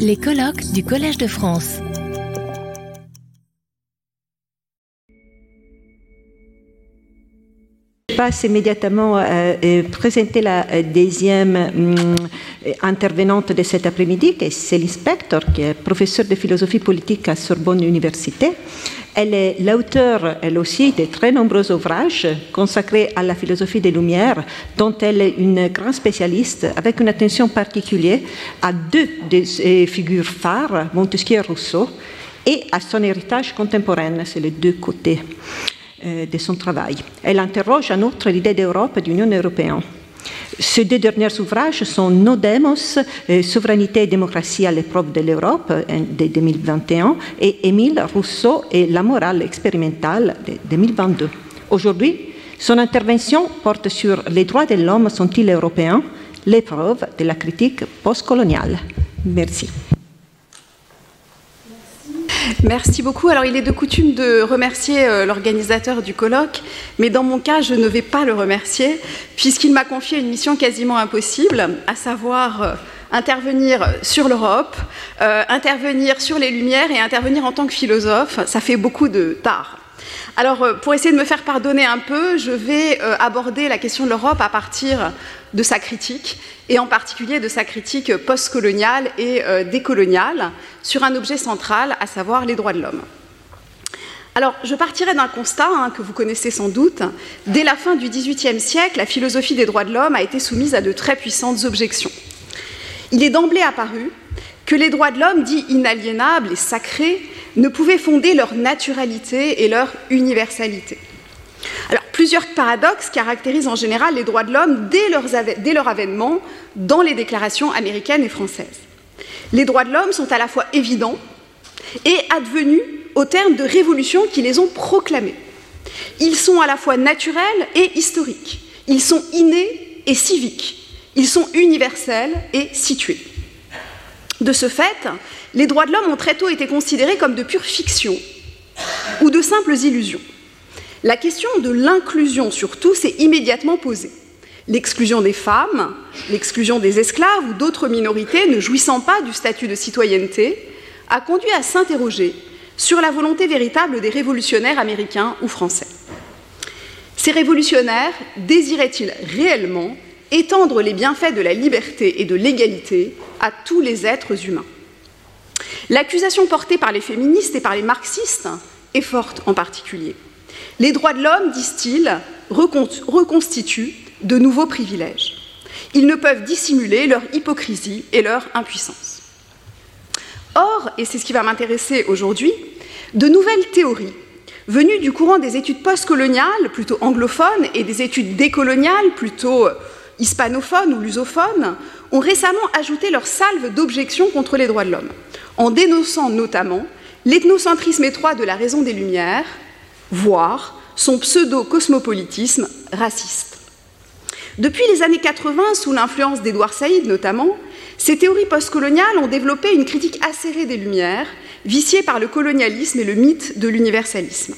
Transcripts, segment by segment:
Les colloques du Collège de France. Passe immédiatement euh, présenter la euh, deuxième hum, intervenante de cet après-midi, qui est Céline Spector, qui est professeure de philosophie politique à Sorbonne Université. Elle est l'auteur, elle aussi, de très nombreux ouvrages consacrés à la philosophie des Lumières, dont elle est une grande spécialiste, avec une attention particulière à deux des figures phares, Montesquieu et Rousseau, et à son héritage contemporain, c'est les deux côtés euh, de son travail. Elle interroge en outre l'idée d'Europe et d'Union européenne. Ces deux derniers ouvrages sont Nodemos, euh, Souveraineté et démocratie à l'épreuve de l'Europe euh, de 2021 et Émile Rousseau et la morale expérimentale de 2022. Aujourd'hui, son intervention porte sur les droits de l'homme sont-ils européens, l'épreuve de la critique postcoloniale. Merci. Merci beaucoup. Alors, il est de coutume de remercier euh, l'organisateur du colloque, mais dans mon cas, je ne vais pas le remercier, puisqu'il m'a confié une mission quasiment impossible, à savoir euh, intervenir sur l'Europe, euh, intervenir sur les Lumières et intervenir en tant que philosophe. Ça fait beaucoup de tard. Alors, euh, pour essayer de me faire pardonner un peu, je vais euh, aborder la question de l'Europe à partir de sa critique, et en particulier de sa critique postcoloniale et euh, décoloniale, sur un objet central, à savoir les droits de l'homme. Alors, je partirai d'un constat hein, que vous connaissez sans doute. Dès la fin du XVIIIe siècle, la philosophie des droits de l'homme a été soumise à de très puissantes objections. Il est d'emblée apparu que les droits de l'homme, dits inaliénables et sacrés, ne pouvaient fonder leur naturalité et leur universalité. Plusieurs paradoxes caractérisent en général les droits de l'homme dès, dès, leur avènement dans les déclarations américaines et françaises. Les droits de l'homme sont à la fois évidents et advenus au terme de révolutions qui les ont proclamés. Ils sont à la fois naturels et historiques. Ils sont innés et civiques. Ils sont universels et situés. De ce fait, les droits de l'homme ont très tôt été considérés comme de pure fiction ou de simples illusions. La question de l'inclusion, surtout, s'est immédiatement posée. L'exclusion des femmes, l'exclusion des esclaves ou d'autres minorités ne jouissant pas du statut de citoyenneté a conduit à s'interroger sur la volonté véritable des révolutionnaires américains ou français. Ces révolutionnaires désiraient-ils réellement étendre les bienfaits de la liberté et de l'égalité à tous les êtres humains? L'accusation portée par les féministes et par les marxistes est forte en particulier. Les droits de l'homme, disent-ils, reconstituent de nouveaux privilèges. Ils ne peuvent dissimuler leur hypocrisie et leur impuissance. Or, et c'est ce qui va m'intéresser aujourd'hui, de nouvelles théories venues du courant des études postcoloniales, plutôt anglophones, et des études décoloniales, plutôt hispanophones ou lusophones, ont récemment ajouté leur salve d'objections contre les droits de l'homme, en dénonçant notamment l'ethnocentrisme étroit de la raison des Lumières, voire son pseudo-cosmopolitisme raciste. Depuis les années 80, sous l'influence d'Édouard Saïd notamment, ces théories postcoloniales ont développé une critique acérée des Lumières, viciée par le colonialisme et le mythe de l'universalisme.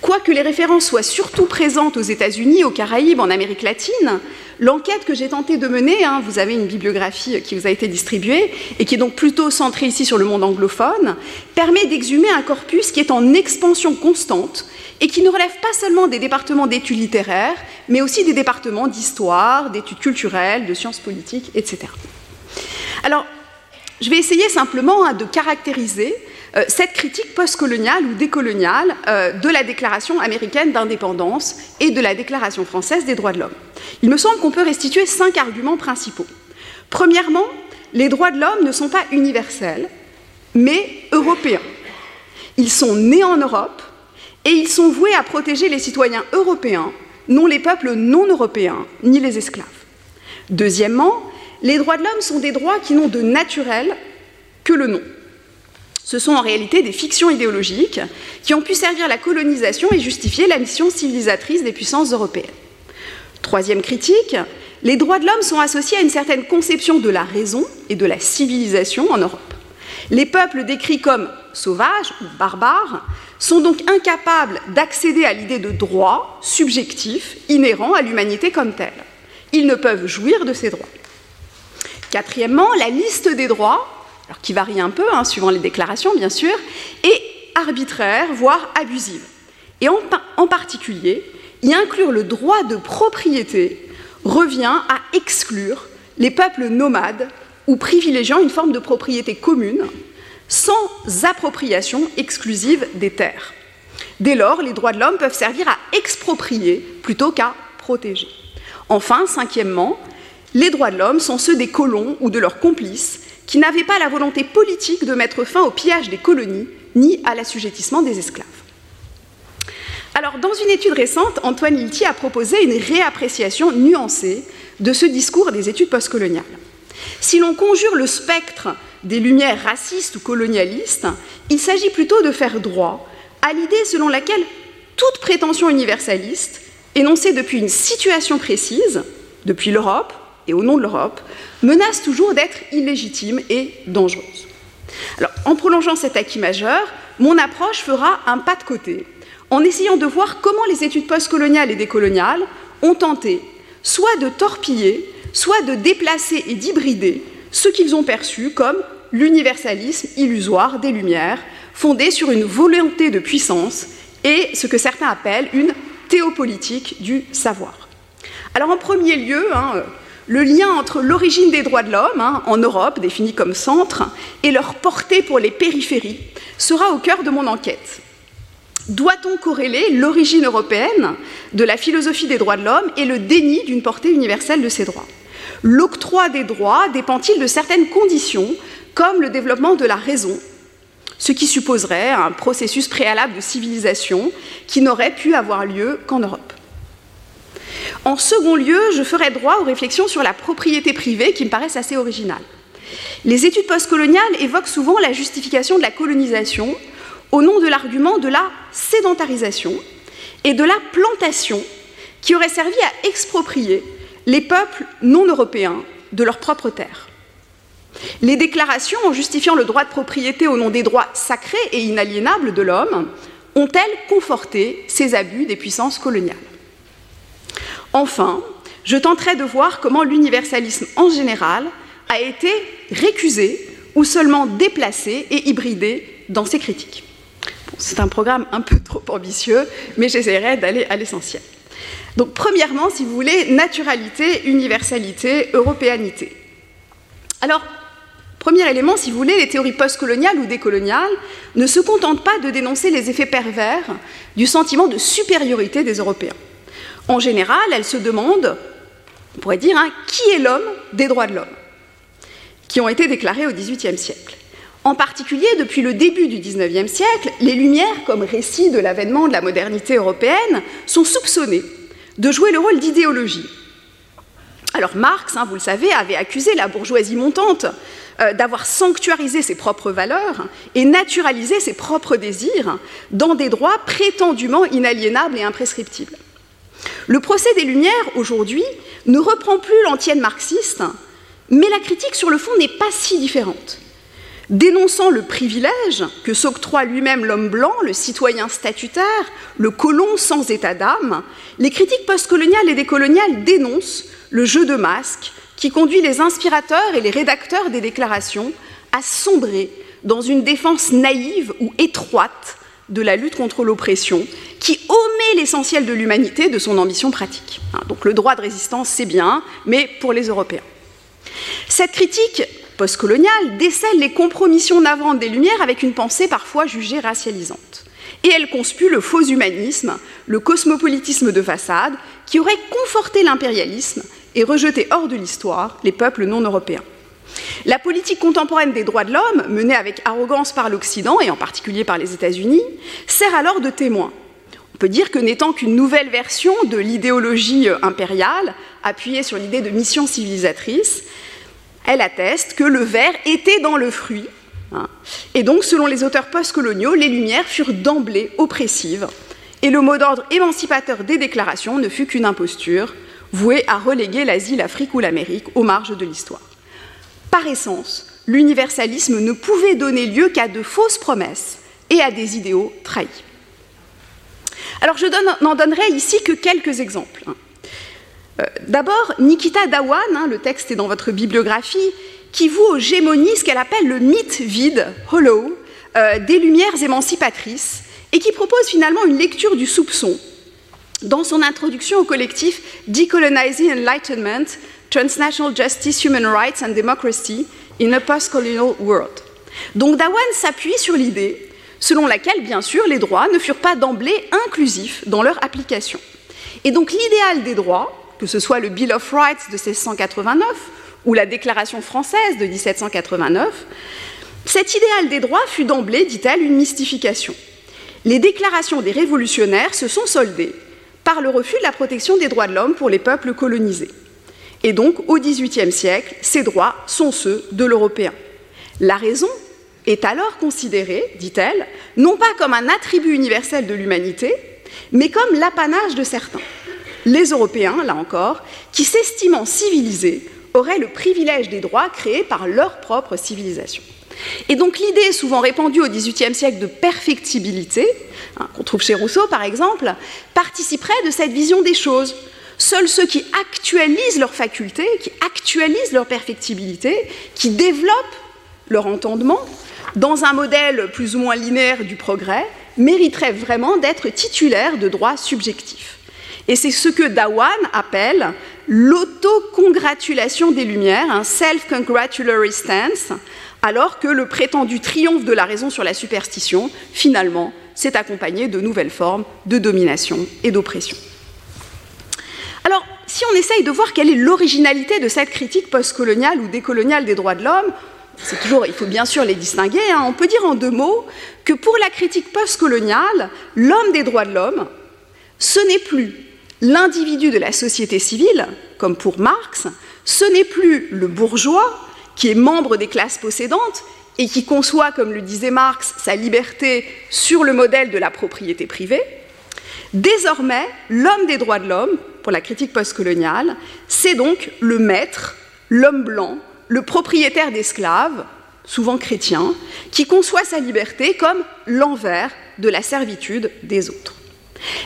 Quoique les références soient surtout présentes aux États-Unis, aux Caraïbes, en Amérique latine, l'enquête que j'ai tenté de mener, hein, vous avez une bibliographie qui vous a été distribuée et qui est donc plutôt centrée ici sur le monde anglophone, permet d'exhumer un corpus qui est en expansion constante et qui ne relève pas seulement des départements d'études littéraires, mais aussi des départements d'histoire, d'études culturelles, de sciences politiques, etc. Alors, je vais essayer simplement hein, de caractériser cette critique postcoloniale ou décoloniale euh, de la déclaration américaine d'indépendance et de la déclaration française des droits de l'homme. Il me semble qu'on peut restituer cinq arguments principaux. Premièrement, les droits de l'homme ne sont pas universels, mais européens. Ils sont nés en Europe et ils sont voués à protéger les citoyens européens, non les peuples non européens, ni les esclaves. Deuxièmement, les droits de l'homme sont des droits qui n'ont de naturel que le nom. Ce sont en réalité des fictions idéologiques qui ont pu servir la colonisation et justifier la mission civilisatrice des puissances européennes. Troisième critique, les droits de l'homme sont associés à une certaine conception de la raison et de la civilisation en Europe. Les peuples décrits comme sauvages ou barbares sont donc incapables d'accéder à l'idée de droit subjectif inhérent à l'humanité comme telle. Ils ne peuvent jouir de ces droits. Quatrièmement, la liste des droits, alors qui varie un peu hein, suivant les déclarations bien sûr, est arbitraire, voire abusive. Et en particulier, y inclure le droit de propriété revient à exclure les peuples nomades ou privilégiant une forme de propriété commune sans appropriation exclusive des terres. Dès lors, les droits de l'homme peuvent servir à exproprier plutôt qu'à protéger. Enfin, cinquièmement, les droits de l'homme sont ceux des colons ou de leurs complices qui n'avaient pas la volonté politique de mettre fin au pillage des colonies ni à l'assujettissement des esclaves. Alors, dans une étude récente, Antoine Lilti a proposé une réappréciation nuancée de ce discours des études postcoloniales. Si l'on conjure le spectre des lumières racistes ou colonialistes, il s'agit plutôt de faire droit à l'idée selon laquelle toute prétention universaliste, énoncée depuis une situation précise, depuis l'Europe au nom de l'Europe, menace toujours d'être illégitime et dangereuse. Alors, en prolongeant cet acquis majeur, mon approche fera un pas de côté en essayant de voir comment les études postcoloniales et décoloniales ont tenté soit de torpiller, soit de déplacer et d'hybrider ce qu'ils ont perçu comme l'universalisme illusoire des Lumières, fondé sur une volonté de puissance et ce que certains appellent une théopolitique du savoir. Alors en premier lieu, hein, le lien entre l'origine des droits de l'homme hein, en Europe, définie comme centre, et leur portée pour les périphéries, sera au cœur de mon enquête. Doit-on corréler l'origine européenne de la philosophie des droits de l'homme et le déni d'une portée universelle de ces droits? L'octroi des droits dépend-il de certaines conditions, comme le développement de la raison, ce qui supposerait un processus préalable de civilisation qui n'aurait pu avoir lieu qu'en Europe? En second lieu, je ferai droit aux réflexions sur la propriété privée qui me paraissent assez originales. Les études postcoloniales évoquent souvent la justification de la colonisation au nom de l'argument de la sédentarisation et de la plantation qui aurait servi à exproprier les peuples non européens de leurs propres terres. Les déclarations en justifiant le droit de propriété au nom des droits sacrés et inaliénables de l'homme ont-elles conforté ces abus des puissances coloniales? Enfin, je tenterai de voir comment l'universalisme en général a été récusé ou seulement déplacé et hybridé dans ses critiques. C'est un programme un peu trop ambitieux, mais j'essaierai d'aller à l'essentiel. Donc, premièrement, si vous voulez, naturalité, universalité, européanité. Alors, premier élément, si vous voulez, les théories postcoloniales ou décoloniales ne se contentent pas de dénoncer les effets pervers du sentiment de supériorité des Européens. En général, elles se demandent, on pourrait dire, hein, qui est l'homme des droits de l'homme, qui ont été déclarés au XVIIIe siècle. En particulier, depuis le début du XIXe siècle, les Lumières, comme récit de l'avènement de la modernité européenne, sont soupçonnées de jouer le rôle d'idéologie. Alors Marx, hein, vous le savez, avait accusé la bourgeoisie montante euh, d'avoir sanctuarisé ses propres valeurs et naturalisé ses propres désirs dans des droits prétendument inaliénables et imprescriptibles. Le procès des Lumières, aujourd'hui, ne reprend plus l'antienne marxiste, mais la critique sur le fond n'est pas si différente. Dénonçant le privilège que s'octroie lui-même l'homme blanc, le citoyen statutaire, le colon sans état d'âme, les critiques postcoloniales et décoloniales dénoncent le jeu de masques qui conduit les inspirateurs et les rédacteurs des déclarations à sombrer dans une défense naïve ou étroite de la lutte contre l'oppression, qui omet l'essentiel de l'humanité de son ambition pratique. Hein, donc le droit de résistance, c'est bien, mais pour les Européens. Cette critique postcoloniale décèle les compromissions navrantes des Lumières avec une pensée parfois jugée racialisante. Et elle conspue le faux humanisme, le cosmopolitisme de façade, qui aurait conforté l'impérialisme et rejeté hors de l'histoire les peuples non européens. La politique contemporaine des droits de l'homme, menée avec arrogance par l'Occident, et en particulier par les États-Unis, sert alors de témoin. On peut dire que n'étant qu'une nouvelle version de l'idéologie impériale, appuyée sur l'idée de mission civilisatrice, elle atteste que le verre était dans le fruit. Hein. et donc, selon les auteurs postcoloniaux, les Lumières furent d'emblée oppressives. Et le mot d'ordre émancipateur des déclarations ne fut qu'une imposture, vouée à reléguer l'Asie, l'Afrique ou l'Amérique aux marges de l'histoire. Par essence, l'universalisme ne pouvait donner lieu qu'à de fausses promesses et à des idéaux trahis. Alors je n'en donnerai ici que quelques exemples. Hein. Euh, d'abord, Nikita Dawan, hein, le texte est dans votre bibliographie, qui voue aux gémonies ce qu'elle appelle le mythe vide, hollow, euh, des lumières émancipatrices, et qui propose finalement une lecture du soupçon dans son introduction au collectif Decolonizing Enlightenment, Transnational Justice, Human Rights and Democracy in a Post-Colonial World. Donc Dawan s'appuie sur l'idée selon laquelle, bien sûr, les droits ne furent pas d'emblée inclusifs dans leur application. Et donc l'idéal des droits, que ce soit le Bill of Rights de 1689 ou la Déclaration française de 1789, cet idéal des droits fut d'emblée, dit-elle, une mystification. Les déclarations des révolutionnaires se sont soldées par le refus de la protection des droits de l'homme pour les peuples colonisés. Et donc, au XVIIIe siècle, ces droits sont ceux de l'Européen. La raison est alors considérée, dit-elle, non pas comme un attribut universel de l'humanité, mais comme l'apanage de certains. Les Européens, là encore, qui s'estimant civilisés, auraient le privilège des droits créés par leur propre civilisation. Et donc l'idée souvent répandue au XVIIIe siècle de perfectibilité, hein, qu'on trouve chez Rousseau par exemple, participerait de cette vision des choses. Seuls ceux qui actualisent leurs facultés, qui actualisent leur perfectibilité, qui développent leur entendement, dans un modèle plus ou moins linéaire du progrès, mériteraient vraiment d'être titulaires de droits subjectifs. Et c'est ce que Dawan appelle l'autocongratulation des Lumières, un self-congratulatory stance, alors que le prétendu triomphe de la raison sur la superstition, finalement, s'est accompagné de nouvelles formes de domination et d'oppression. Alors, si on essaye de voir quelle est l'originalité de cette critique postcoloniale ou décoloniale des droits de l'homme, c'est toujours, il faut bien sûr les distinguer, hein. on peut dire en deux mots que pour la critique postcoloniale, l'homme des droits de l'homme, ce n'est plus l'individu de la société civile, comme pour Marx, ce n'est plus le bourgeois qui est membre des classes possédantes et qui conçoit, comme le disait Marx, sa liberté sur le modèle de la propriété privée. Désormais, l'homme des droits de l'homme, pour la critique postcoloniale, c'est donc le maître, l'homme blanc, le propriétaire d'esclaves, souvent chrétien, qui conçoit sa liberté comme l'envers de la servitude des autres.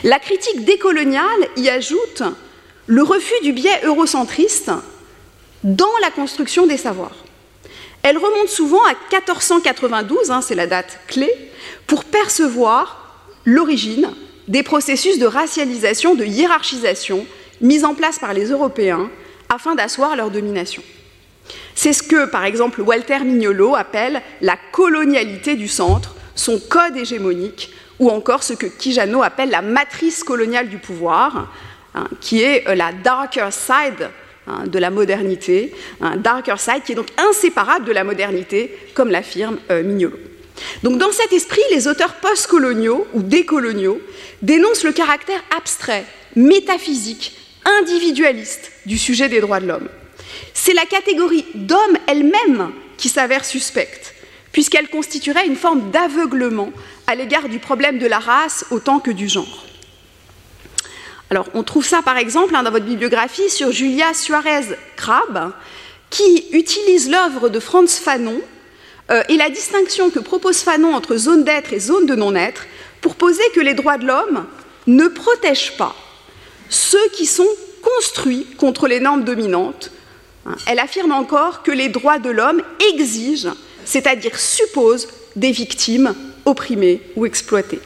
La critique décoloniale y ajoute le refus du biais eurocentriste dans la construction des savoirs. Elle remonte souvent à 1492, hein, c'est la date clé, pour percevoir l'origine des processus de racialisation, de hiérarchisation mis en place par les Européens afin d'asseoir leur domination. C'est ce que, par exemple, Walter Mignolo appelle la colonialité du centre, son code hégémonique, ou encore ce que Kijano appelle la matrice coloniale du pouvoir, hein, qui est euh, la darker side hein, de la modernité, un darker side qui est donc inséparable de la modernité, comme l'affirme euh, Mignolo. Donc dans cet esprit, les auteurs postcoloniaux ou décoloniaux dénoncent le caractère abstrait, métaphysique, individualiste du sujet des droits de l'homme c'est la catégorie d'homme elle-même qui s'avère suspecte, puisqu'elle constituerait une forme d'aveuglement à l'égard du problème de la race autant que du genre. Alors, on trouve ça par exemple hein, dans votre bibliographie sur Julia Suarez Crabbe, qui utilise l'œuvre de Franz Fanon euh, et la distinction que propose Fanon entre zone d'être et zone de non-être pour poser que les droits de l'homme ne protègent pas ceux qui sont construits contre les normes dominantes, elle affirme encore que les droits de l'homme exigent, c'est-à-dire supposent, des victimes opprimées ou exploitées.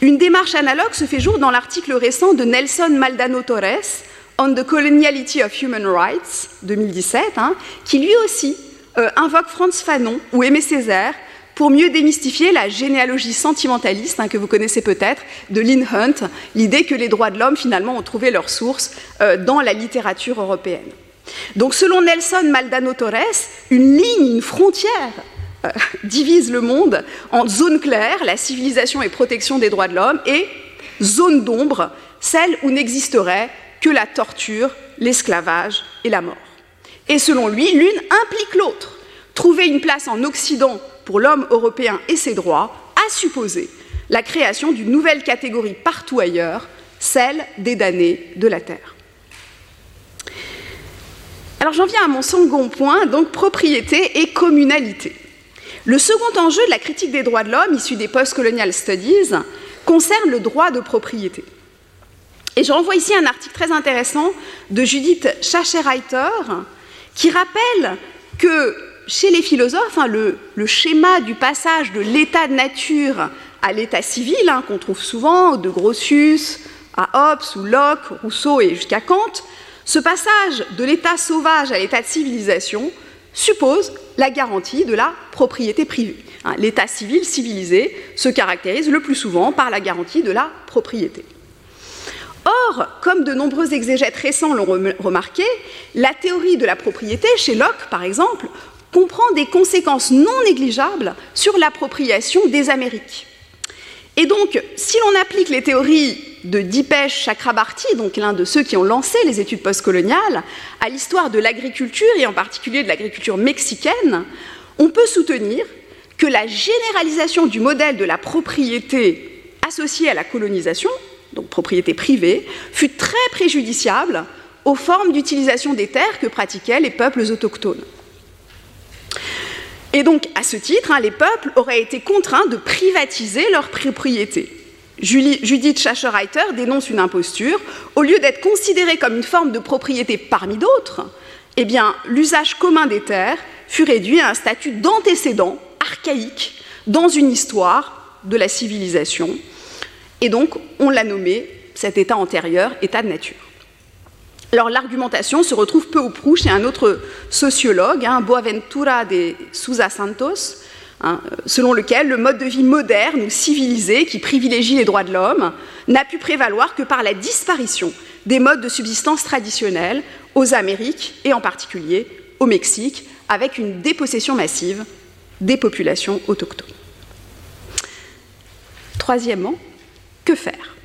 Une démarche analogue se fait jour dans l'article récent de Nelson Maldano Torres, On the Coloniality of Human Rights, 2017, hein, qui lui aussi euh, invoque Franz Fanon ou Aimé Césaire pour mieux démystifier la généalogie sentimentaliste hein, que vous connaissez peut-être de Lynn Hunt, l'idée que les droits de l'homme finalement ont trouvé leur source euh, dans la littérature européenne. Donc selon Nelson Maldano Torres, une ligne, une frontière euh, divise le monde en zone claire, la civilisation et protection des droits de l'homme, et zone d'ombre, celle où n'existerait que la torture, l'esclavage et la mort. Et selon lui, l'une implique l'autre. Trouver une place en Occident pour l'homme européen et ses droits a supposé la création d'une nouvelle catégorie partout ailleurs, celle des damnés de la Terre. Alors j'en viens à mon second point, donc propriété et communalité. Le second enjeu de la critique des droits de l'homme, issu des post-colonial studies, concerne le droit de propriété. Et je renvoie ici un article très intéressant de Judith Schacherreiter qui rappelle que chez les philosophes, le, schéma du passage de l'état de nature à l'état civil, hein, qu'on trouve souvent de Grotius à Hobbes ou Locke, Rousseau et jusqu'à Kant, ce passage de l'état sauvage à l'état de civilisation suppose la garantie de la propriété privée. Hein, l'état civil civilisé se caractérise le plus souvent par la garantie de la propriété. Or, comme de nombreux exégètes récents l'ont remarqué, la théorie de la propriété, chez Locke par exemple, comprend des conséquences non négligeables sur l'appropriation des Amériques. Et donc, si l'on applique les théories de Dipesh Chakrabarty, donc l'un de ceux qui ont lancé les études postcoloniales, à l'histoire de l'agriculture et en particulier de l'agriculture mexicaine, on peut soutenir que la généralisation du modèle de la propriété associée à la colonisation, donc propriété privée, fut très préjudiciable aux formes d'utilisation des terres que pratiquaient les peuples autochtones. Et donc, à ce titre, hein, les peuples auraient été contraints de privatiser leur propriété. Judith Schachreiter dénonce une imposture. Au lieu d'être considérée comme une forme de propriété parmi d'autres, eh l'usage commun des terres fut réduit à un statut d'antécédent archaïque dans une histoire de la civilisation. Et donc, on l'a nommé, cet état antérieur, état de nature. Alors l'argumentation se retrouve peu ou prou chez un autre sociologue, hein, Boaventura de Souza Santos, hein, selon lequel le mode de vie moderne ou civilisé qui privilégie les droits de l'homme n'a pu prévaloir que par la disparition des modes de subsistance traditionnels aux Amériques et en particulier au Mexique, avec une dépossession massive des populations autochtones. Troisièmement, que faire?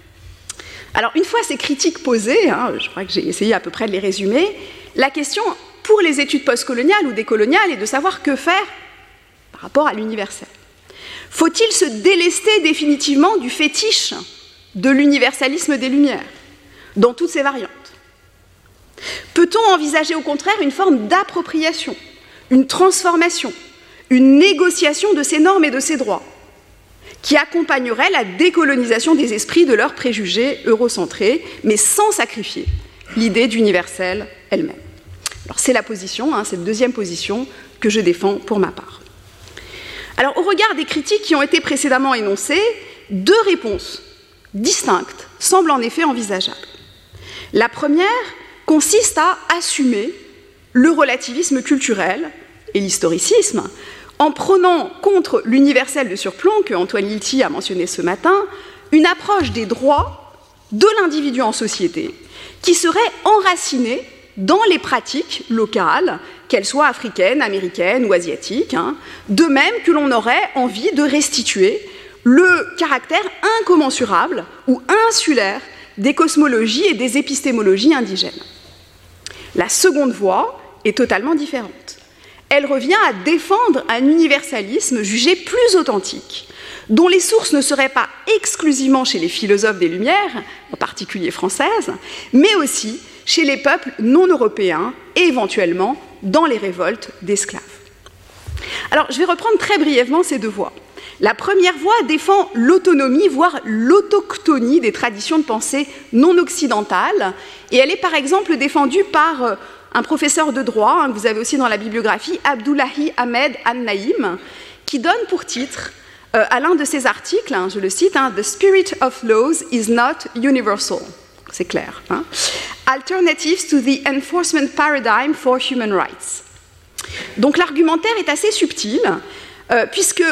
Alors, une fois ces critiques posées, hein, je crois que j'ai essayé à peu près de les résumer, la question pour les études postcoloniales ou décoloniales est de savoir que faire par rapport à l'universel. Faut-il se délester définitivement du fétiche de l'universalisme des Lumières, dans toutes ses variantes? Peut-on envisager au contraire une forme d'appropriation, une transformation, une négociation de ces normes et de ces droits? Qui accompagnerait la décolonisation des esprits de leurs préjugés eurocentrés, mais sans sacrifier l'idée d'universel elle-même. Alors c'est la position, hein, cette deuxième position que je défends pour ma part. Alors au regard des critiques qui ont été précédemment énoncées, deux réponses distinctes semblent en effet envisageables. La première consiste à assumer le relativisme culturel et l'historicisme en prenant contre l'universel de surplomb que Antoine Lilti a mentionné ce matin, une approche des droits de l'individu en société qui serait enracinée dans les pratiques locales, qu'elles soient africaines, américaines ou asiatiques, hein, de même que l'on aurait envie de restituer le caractère incommensurable ou insulaire des cosmologies et des épistémologies indigènes. La seconde voie est totalement différente elle revient à défendre un universalisme jugé plus authentique, dont les sources ne seraient pas exclusivement chez les philosophes des Lumières, en particulier françaises, mais aussi chez les peuples non européens et éventuellement dans les révoltes d'esclaves. Alors, je vais reprendre très brièvement ces deux voies. La première voie défend l'autonomie, voire l'autochtonie des traditions de pensée non occidentales, et elle est par exemple défendue par euh, un professeur de droit, hein, que vous avez aussi dans la bibliographie, Abdullahi Ahmed An-Naïm, qui donne pour titre euh, à l'un de ses articles, hein, je le cite, hein, The Spirit of Laws is not universal. C'est clair. Alternatives to the Enforcement Paradigm for Human Rights. Donc l'argumentaire est assez subtil, euh, puisque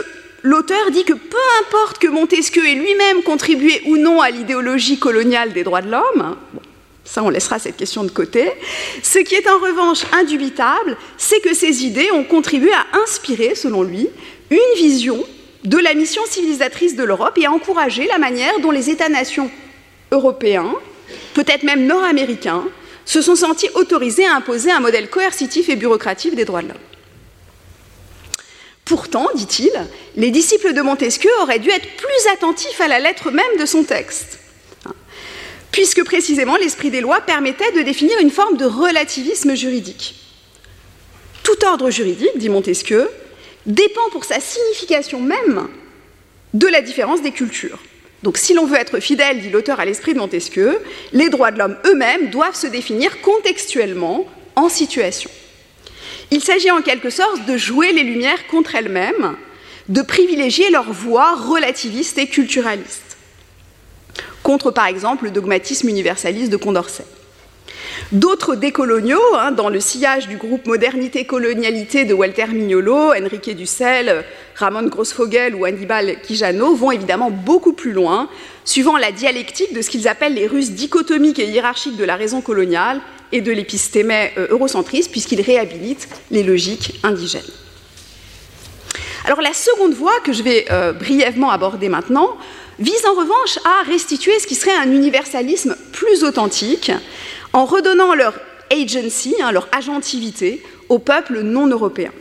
l'auteur dit que peu importe que Montesquieu ait lui-même contribué ou non à l'idéologie coloniale des droits de l'homme, ça, on laissera cette question de côté. Ce qui est en revanche indubitable, c'est que ces idées ont contribué à inspirer, selon lui, une vision de la mission civilisatrice de l'Europe et à encourager la manière dont les États-nations européens, peut-être même nord-américains, se sont sentis autorisés à imposer un modèle coercitif et bureaucratique des droits de l'homme. Pourtant, dit-il, les disciples de Montesquieu auraient dû être plus attentifs à la lettre même de son texte puisque précisément l'esprit des lois permettait de définir une forme de relativisme juridique. Tout ordre juridique, dit Montesquieu, dépend pour sa signification même de la différence des cultures. Donc si l'on veut être fidèle, dit l'auteur, à l'esprit de Montesquieu, les droits de l'homme eux-mêmes doivent se définir contextuellement en situation. Il s'agit en quelque sorte de jouer les Lumières contre elles-mêmes, de privilégier leur voix relativiste et culturaliste, contre par exemple le dogmatisme universaliste de Condorcet. D'autres décoloniaux, hein, dans le sillage du groupe Modernité-Colonialité de Walter Mignolo, Enrique Dussel, Ramon Grossfogel ou Hannibal Quijano, vont évidemment beaucoup plus loin, suivant la dialectique de ce qu'ils appellent les Russes dichotomiques et hiérarchiques de la raison coloniale et de l'épistémé euh, eurocentriste, puisqu'ils réhabilitent les logiques indigènes. Alors la seconde voie que je vais euh, brièvement aborder maintenant vise en revanche à restituer ce qui serait un universalisme plus authentique, en redonnant leur agency, hein, leur agentivité, aux peuples non européens.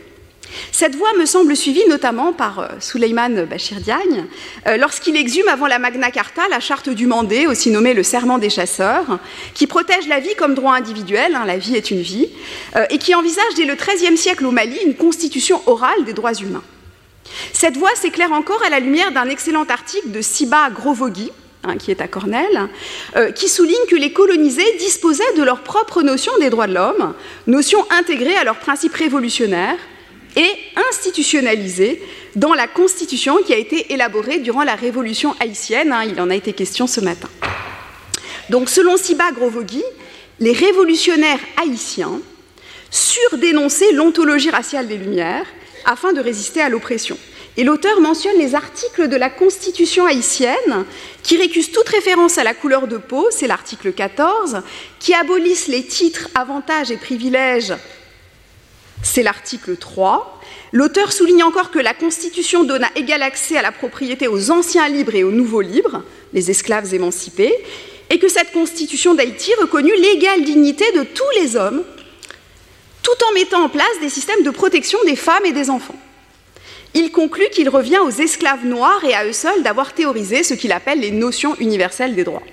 Cette voie me semble suivie notamment par euh, Bachir Diagne euh, lorsqu'il exhume avant la Magna Carta la charte du Mandé, aussi nommée le serment des chasseurs, qui protège la vie comme droit individuel, hein, la vie est une vie, euh, et qui envisage dès le XIIIe siècle au Mali une constitution orale des droits humains. Cette voie s'éclaire encore à la lumière d'un excellent article de Siba Grovogui, Hein, qui est à Cornell, euh, qui souligne que les colonisés disposaient de leur propre notion des droits de l'homme, notion intégrée à leurs principes révolutionnaires et institutionnalisée dans la constitution qui a été élaborée durant la révolution haïtienne. Hein, il en a été question ce matin. Donc, selon Siba Grovogui, les révolutionnaires haïtiens surdénonçaient l'ontologie raciale des Lumières afin de résister à l'oppression. Et l'auteur mentionne les articles de la Constitution haïtienne qui récusent toute référence à la couleur de peau, c'est l'article 14, qui abolissent les titres, avantages et privilèges, c'est l'article 3. L'auteur souligne encore que la Constitution donne égal accès à la propriété aux anciens libres et aux nouveaux libres, les esclaves émancipés, et que cette Constitution d'Haïti reconnut l'égale dignité de tous les hommes, tout en mettant en place des systèmes de protection des femmes et des enfants il conclut qu'il revient aux esclaves noirs et à eux seuls d'avoir théorisé ce qu'il appelle les notions universelles des droits.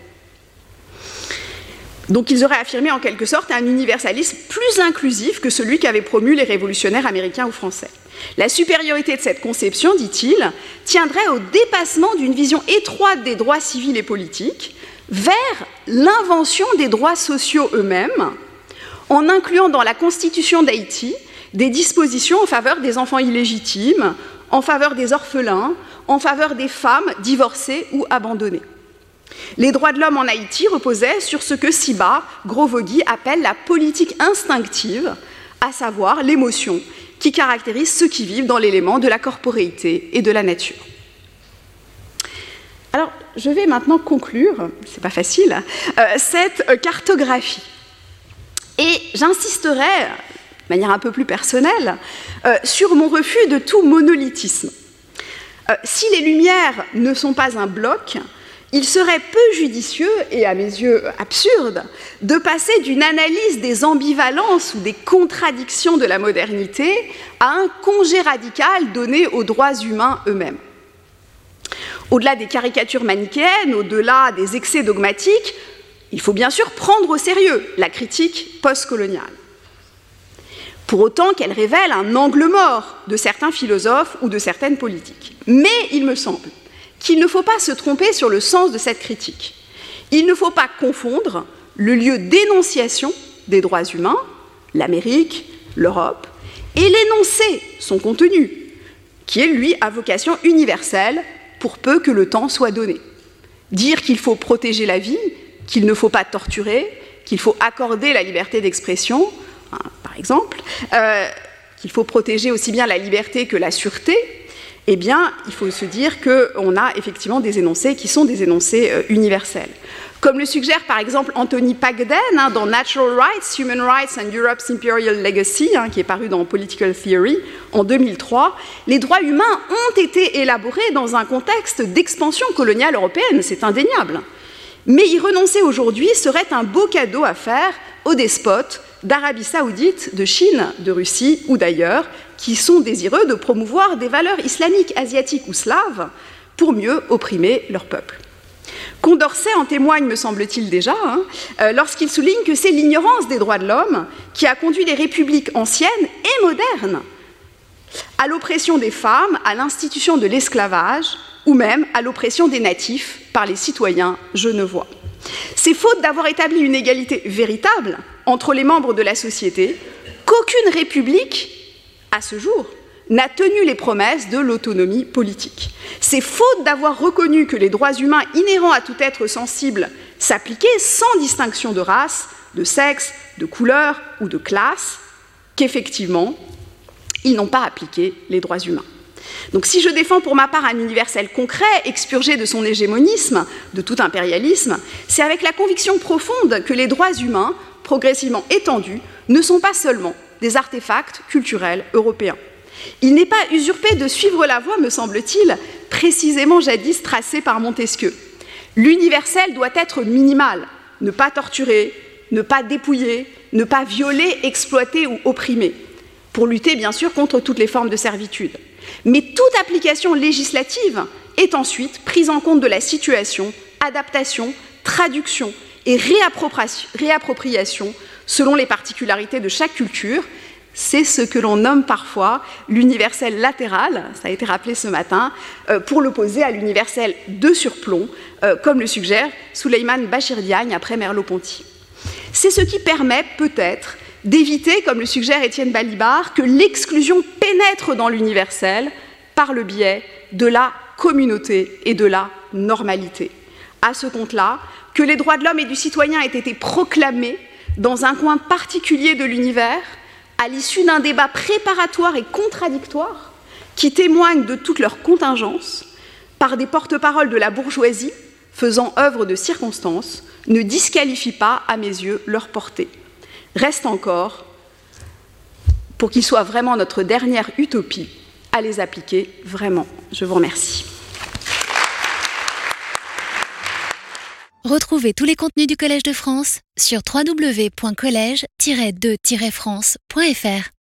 Donc ils auraient affirmé en quelque sorte un universalisme plus inclusif que celui qu'avaient promu les révolutionnaires américains ou français. La supériorité de cette conception, dit-il, tiendrait au dépassement d'une vision étroite des droits civils et politiques vers l'invention des droits sociaux eux-mêmes, en incluant dans la Constitution d'Haïti des dispositions en faveur des enfants illégitimes, en faveur des orphelins, en faveur des femmes divorcées ou abandonnées. Les droits de l'homme en Haïti reposaient sur ce que Siba Grovogui appelle la politique instinctive, à savoir l'émotion qui caractérise ceux qui vivent dans l'élément de la corporéité et de la nature. Alors, je vais maintenant conclure, c'est pas facile, euh, cette cartographie. Et j'insisterai de manière un peu plus personnelle, euh, sur mon refus de tout monolithisme. Euh, si les Lumières ne sont pas un bloc, il serait peu judicieux et à mes yeux absurde de passer d'une analyse des ambivalences ou des contradictions de la modernité à un congé radical donné aux droits humains eux-mêmes. Au-delà des caricatures manichéennes, au-delà des excès dogmatiques, il faut bien sûr prendre au sérieux la critique postcoloniale pour autant qu'elle révèle un angle mort de certains philosophes ou de certaines politiques. Mais il me semble qu'il ne faut pas se tromper sur le sens de cette critique. Il ne faut pas confondre le lieu d'énonciation des droits humains, l'Amérique, l'Europe, et l'énoncer son contenu, qui est, lui, à vocation universelle, pour peu que le temps soit donné. Dire qu'il faut protéger la vie, qu'il ne faut pas torturer, qu'il faut accorder la liberté d'expression, par exemple, euh, qu'il faut protéger aussi bien la liberté que la sûreté, eh bien, il faut se dire qu'on a effectivement des énoncés qui sont des énoncés euh, universels. Comme le suggère par exemple Anthony Pagden hein, dans Natural Rights, Human Rights and Europe's Imperial Legacy, hein, qui est paru dans Political Theory en 2003, les droits humains ont été élaborés dans un contexte d'expansion coloniale européenne, c'est indéniable. Mais y renoncer aujourd'hui serait un beau cadeau à faire aux despotes d'Arabie saoudite, de Chine, de Russie ou d'ailleurs, qui sont désireux de promouvoir des valeurs islamiques, asiatiques ou slaves pour mieux opprimer leur peuple. Condorcet en témoigne, me semble-t-il déjà, hein, euh, lorsqu'il souligne que c'est l'ignorance des droits de l'homme qui a conduit les républiques anciennes et modernes à l'oppression des femmes, à l'institution de l'esclavage, ou même à l'oppression des natifs par les citoyens genevois. C'est faute d'avoir établi une égalité véritable entre les membres de la société qu'aucune république, à ce jour, n'a tenu les promesses de l'autonomie politique. C'est faute d'avoir reconnu que les droits humains inhérents à tout être sensible s'appliquaient sans distinction de race, de sexe, de couleur ou de classe, qu'effectivement, ils n'ont pas appliqué les droits humains. Donc si je défends pour ma part un universel concret, expurgé de son hégémonisme, de tout impérialisme, c'est avec la conviction profonde que les droits humains, progressivement étendus, ne sont pas seulement des artefacts culturels européens. Il n'est pas usurpé de suivre la voie, me semble-t-il, précisément jadis tracée par Montesquieu. L'universel doit être minimal, ne pas torturer, ne pas dépouiller, ne pas violer, exploiter ou opprimer, pour lutter bien sûr contre toutes les formes de servitude. Mais toute application législative est ensuite prise en compte de la situation, adaptation, traduction et réappropriation selon les particularités de chaque culture. C'est ce que l'on nomme parfois l'universel latéral, ça a été rappelé ce matin, euh, pour l'opposer à l'universel de surplomb, euh, comme le suggère Souleyman Bachir Diagne après Merleau-Ponty. C'est ce qui permet peut-être d'éviter, comme le suggère Étienne Balibar, que l'exclusion pénètre dans l'universel par le biais de la communauté et de la normalité. À ce compte-là, que les droits de l'homme et du citoyen aient été proclamés dans un coin particulier de l'univers, à l'issue d'un débat préparatoire et contradictoire qui témoigne de toute leur contingence, par des porte-paroles de la bourgeoisie faisant œuvre de circonstance, ne disqualifie pas, à mes yeux, leur portée reste encore, pour qu'ils soient vraiment notre dernière utopie, à les appliquer vraiment. Je vous remercie. Retrouvez tous les contenus du Collège de France sur www.colège-2-france.fr.